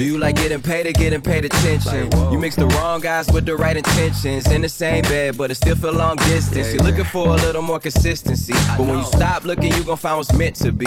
Do you like getting paid or getting paid attention? You mix the wrong guys with the right intentions. In the same bed, but it still feel long distance. You're looking for a little more consistency. But when you stop looking, you gon' find what's meant to be.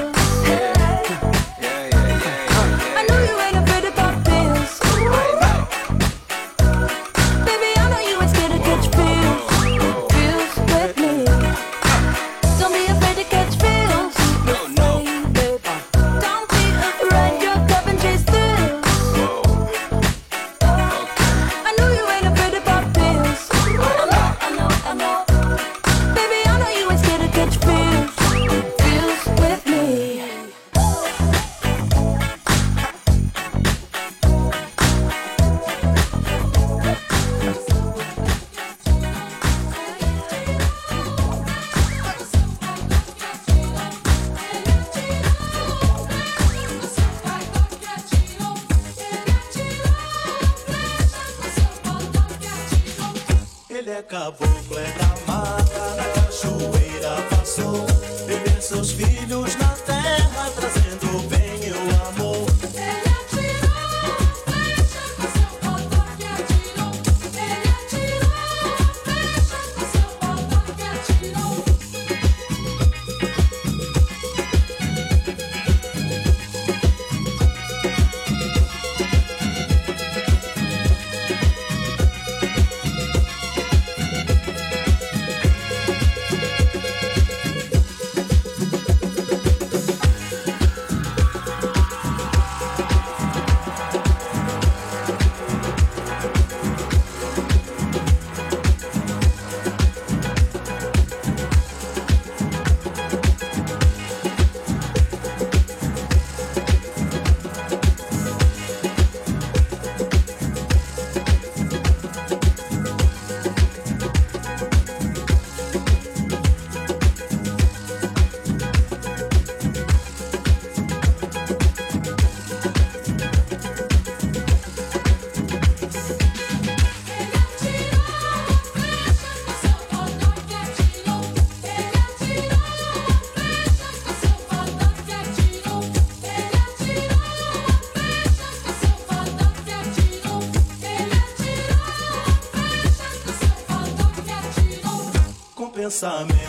Pensamento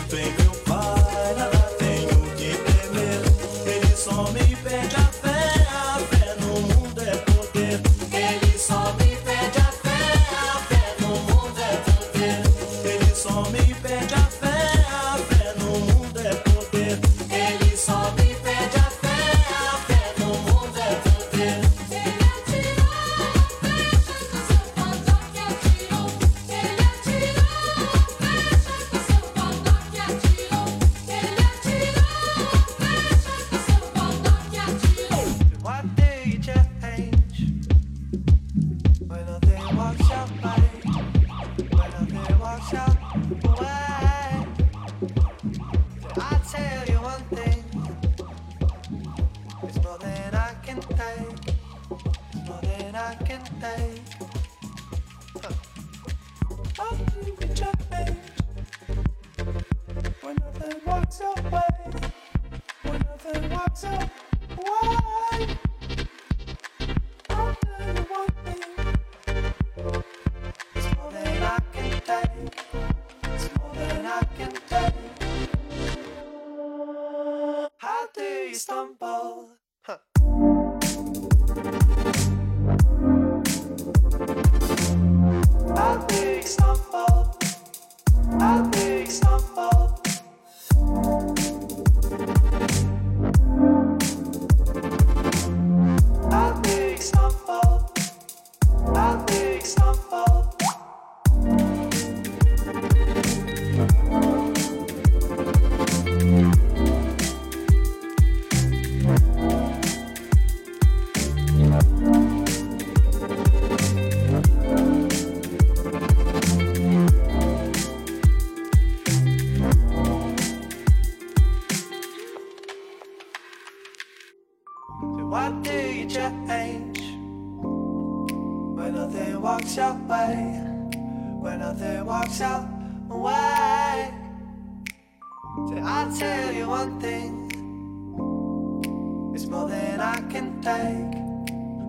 I'll tell you one thing. It's more than I can take.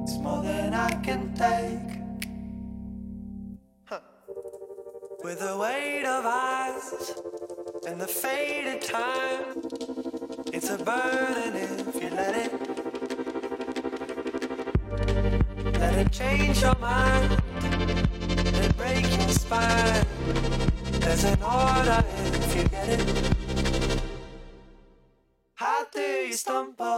It's more than I can take. Huh. With the weight of eyes and the faded time, it's a burden if you let it. Let it change your mind. Let it break your spine. There's an order if you get it. Stumble.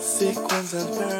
sequence and pearls.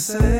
say.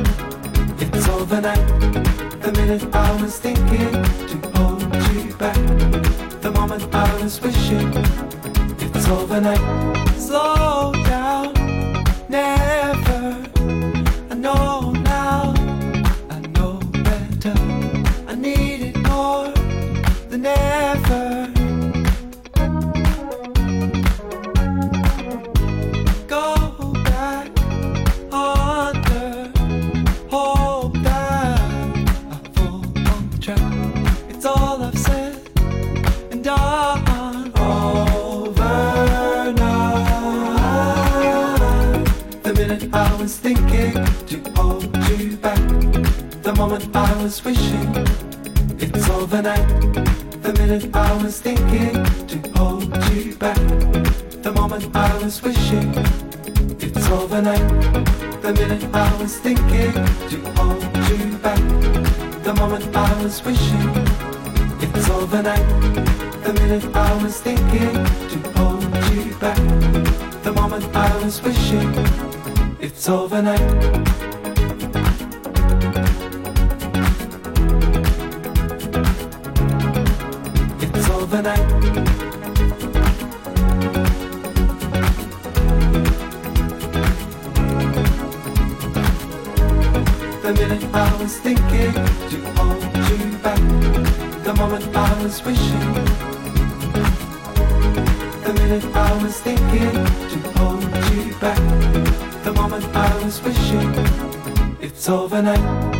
the night. The minute I was thinking to hold you back, the moment I was wishing. The minute I was thinking to hold you back, the moment I was wishing. It's overnight.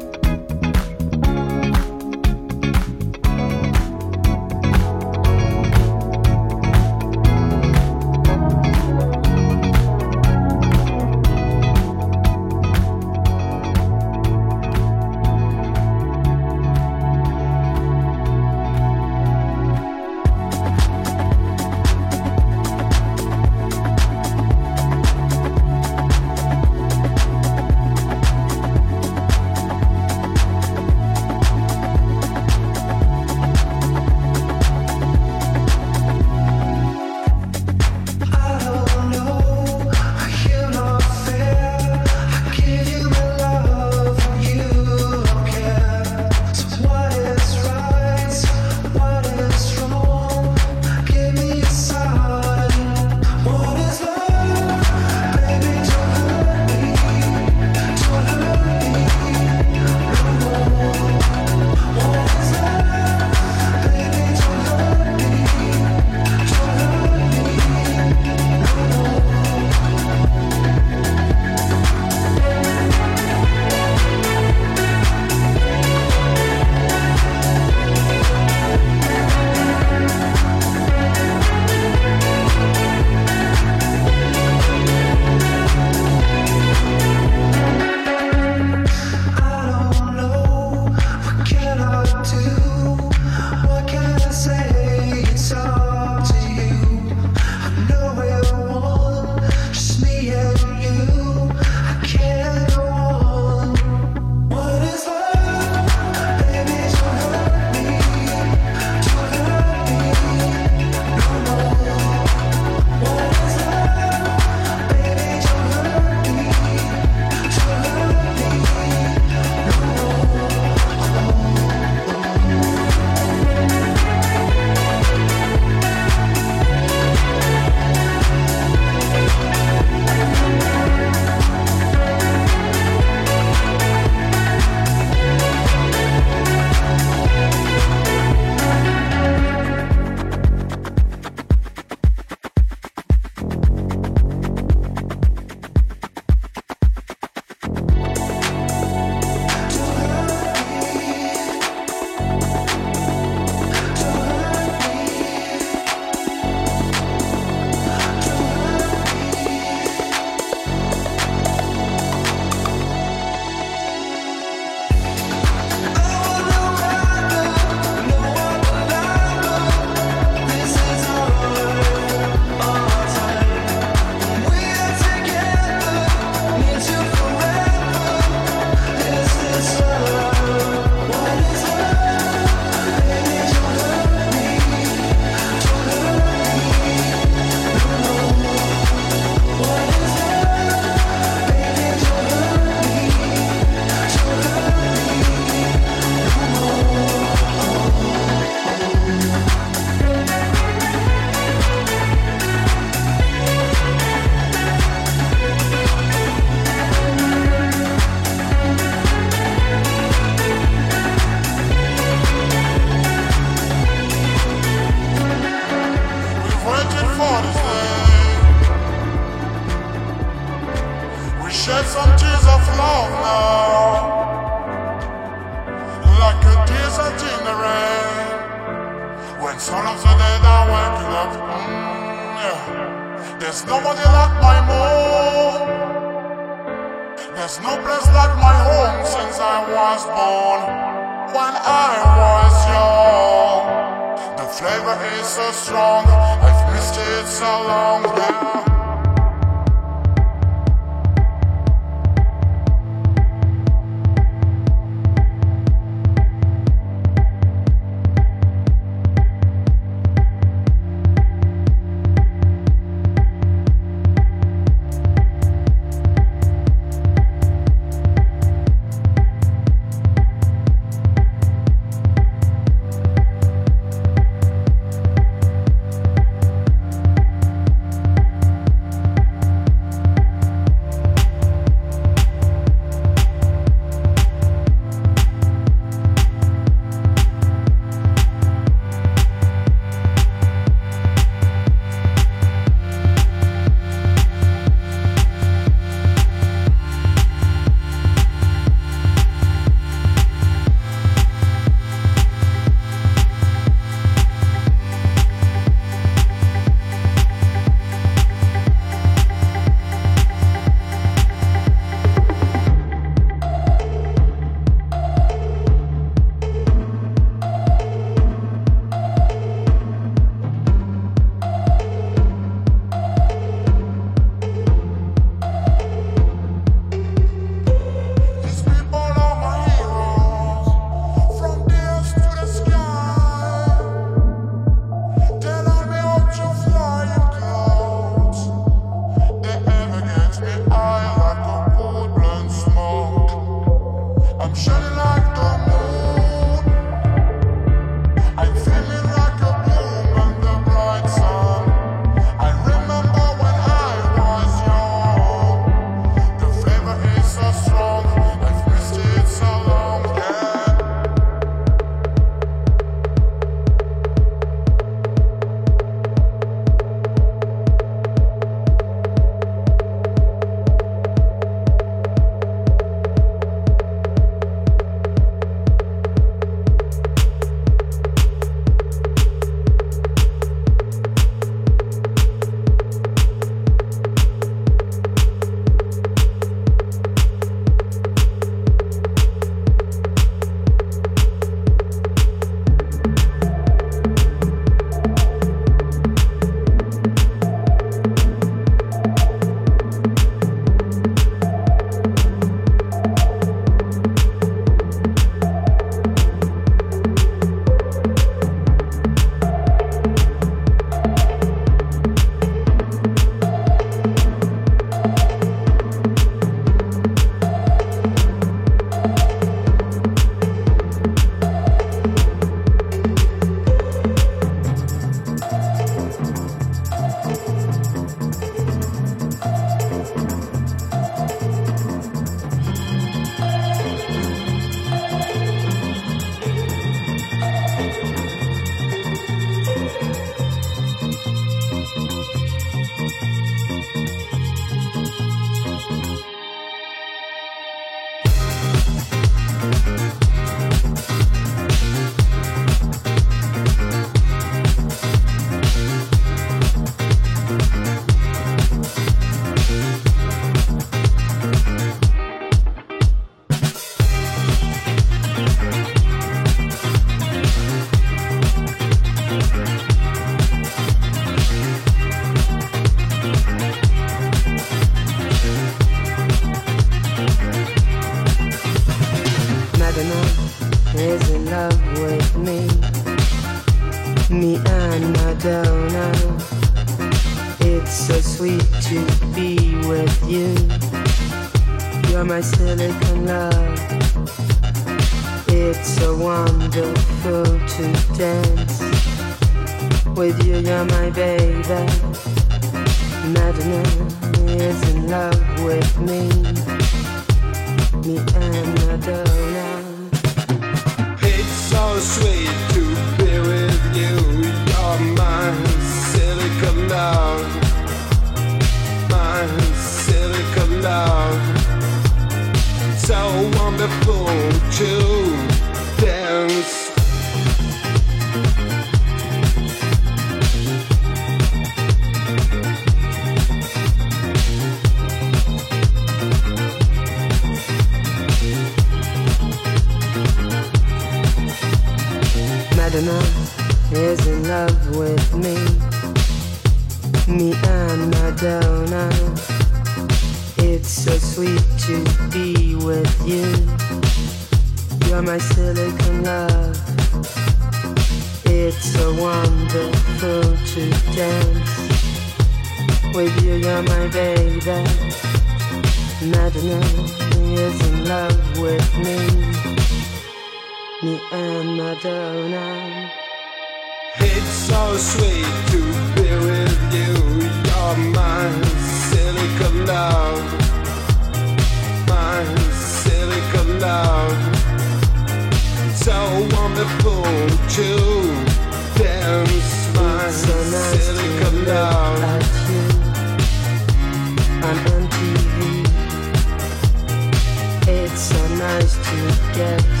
To get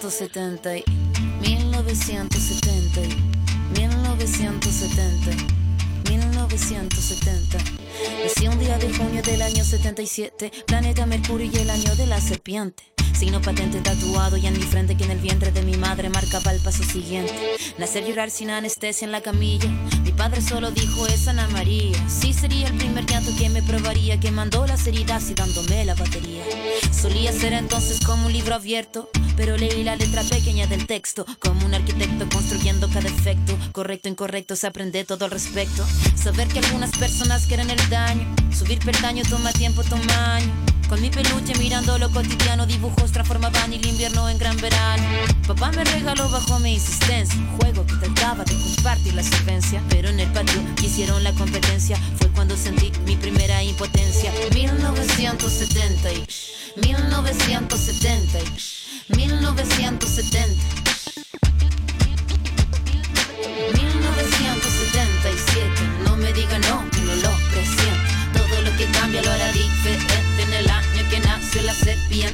1970, y- 1970, y- 1970, 1970. Nací un día de junio del año 77, planeta Mercurio y el año de la serpiente. Signo patente tatuado y en mi frente que en el vientre de mi madre marcaba el paso siguiente. Nacer llorar sin anestesia en la camilla. Mi padre solo dijo es Ana María. Sí sería el primer llanto que me probaría, que mandó las heridas y dándome la batería. Solía ser entonces como un libro abierto, pero leí la letra pequeña del texto, como un arquitecto construyendo cada efecto. Correcto, incorrecto, se aprende todo al respecto. Saber que algunas personas quieren el daño, subir peldaño toma tiempo, toma año. Con mi peluche mirando lo cotidiano, dibujos transformaban el invierno en gran verano. Papá me regaló bajo mi insistencia un juego que trataba de compartir la solvencia. Pero en el patio quisieron la competencia, fue cuando sentí mi primera impotencia. 1970 y 1970 y 1970. 1977, no me diga no, que no lo presiento. Todo lo que cambia lo hará diferente en el año que nació la sepia.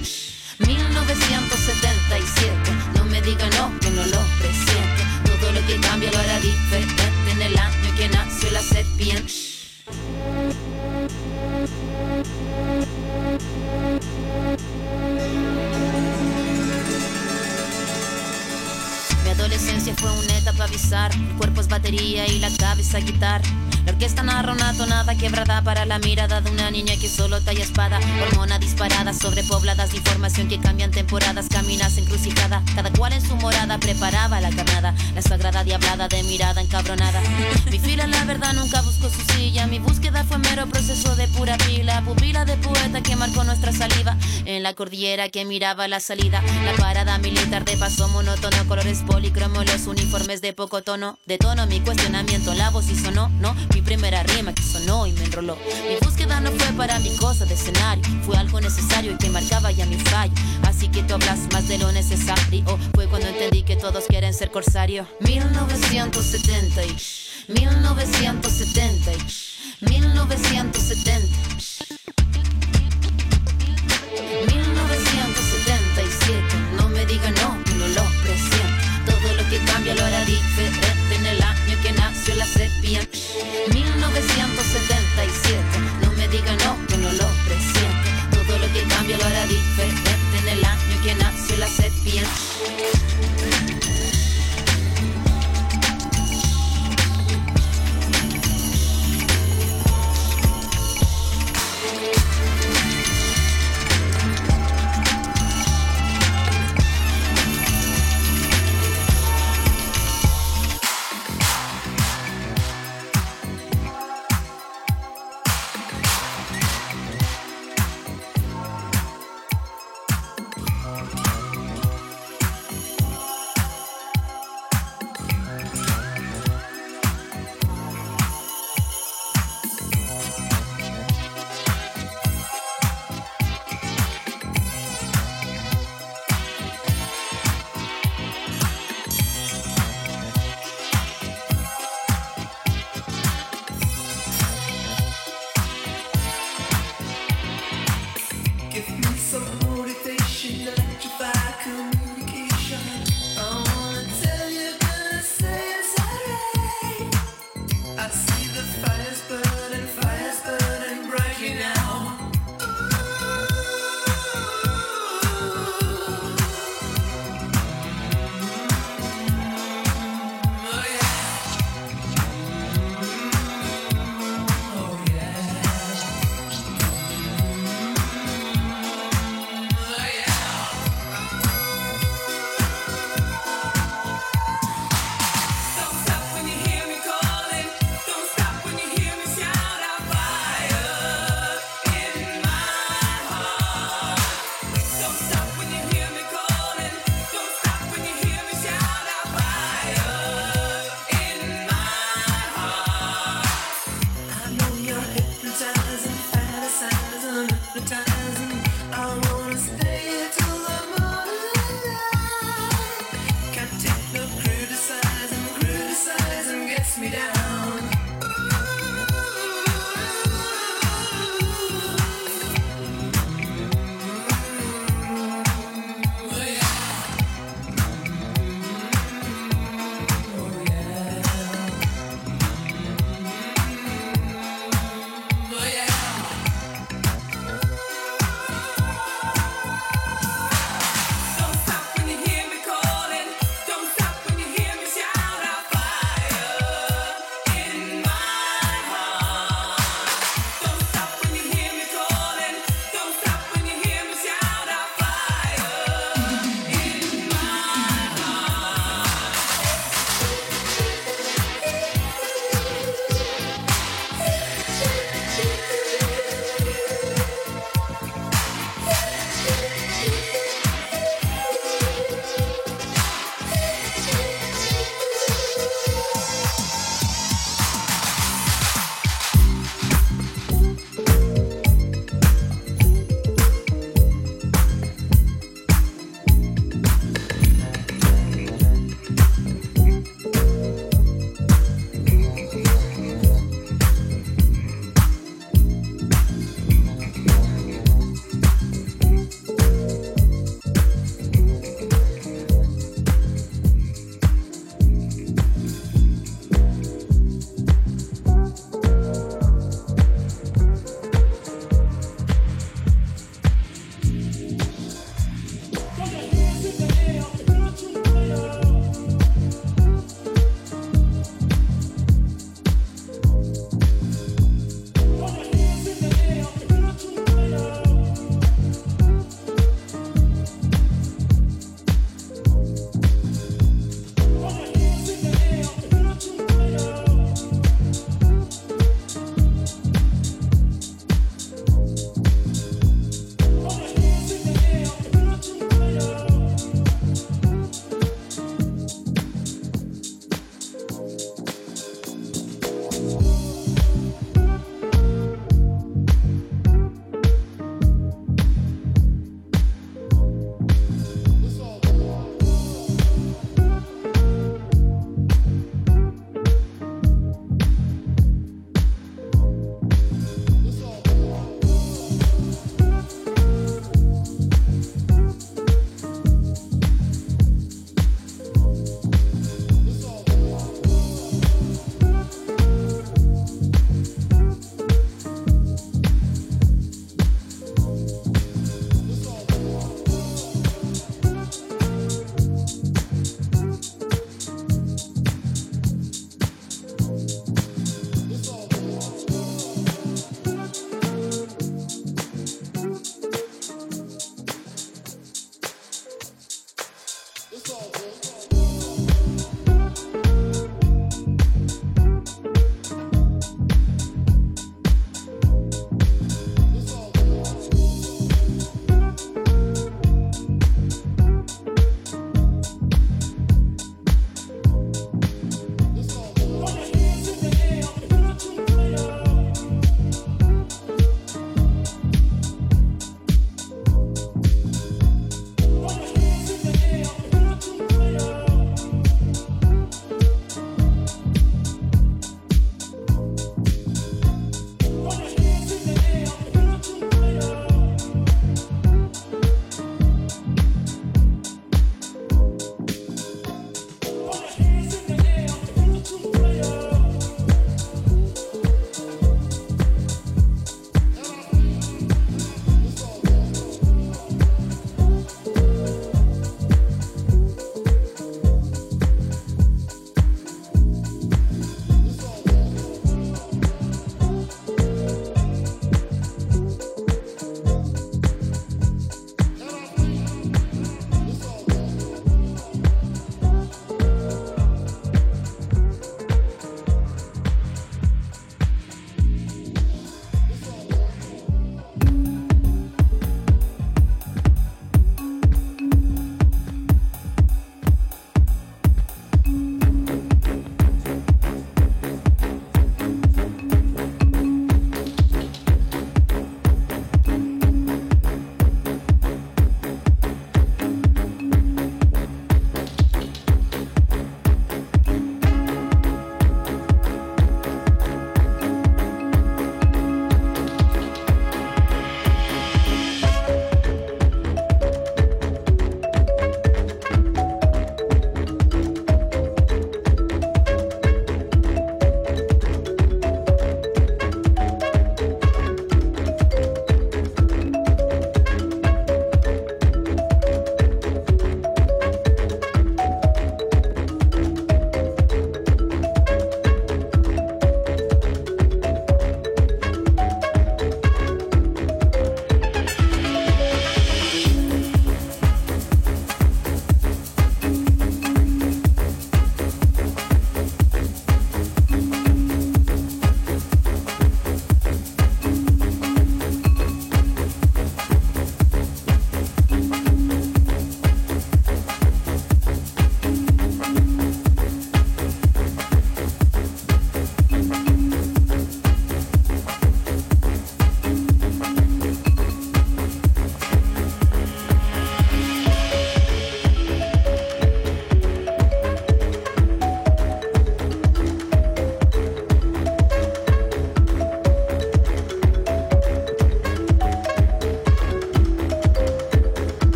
1977, no me diga no, que no lo presiento. Todo lo que cambia lo hará diferente en el año que nació la sepia. Mi adolescencia fue una etapa bizarra. El cuerpo es batería y la cabeza guitarra. La orquesta narra una tonada quebrada para la mirada de una niña que solo talla espada. Hormona disparada, sobrepobladas de información que cambian temporadas, caminas encrucijada. Cada cual en su morada preparaba la carnada. La sagrada diablada de mirada encabronada. Mi fila, la verdad, nunca buscó su silla. Mi búsqueda fue mero proceso de pura pila. Pupila de poeta que marcó nuestra saliva. En la cordillera que miraba la salida. La parada militar de paso monótono, colores policromos, los uniformes de poco tono. De tono mi cuestionamiento, la voz y sonó, no. Mi primera rima que sonó y me enroló. Mi búsqueda no fue para mi cosa de escenario, fue algo necesario y que marcaba ya mi fallo. Así que tú hablas más de lo necesario. Fue cuando entendí que todos quieren ser corsario. 1970 y 1970 y 1970.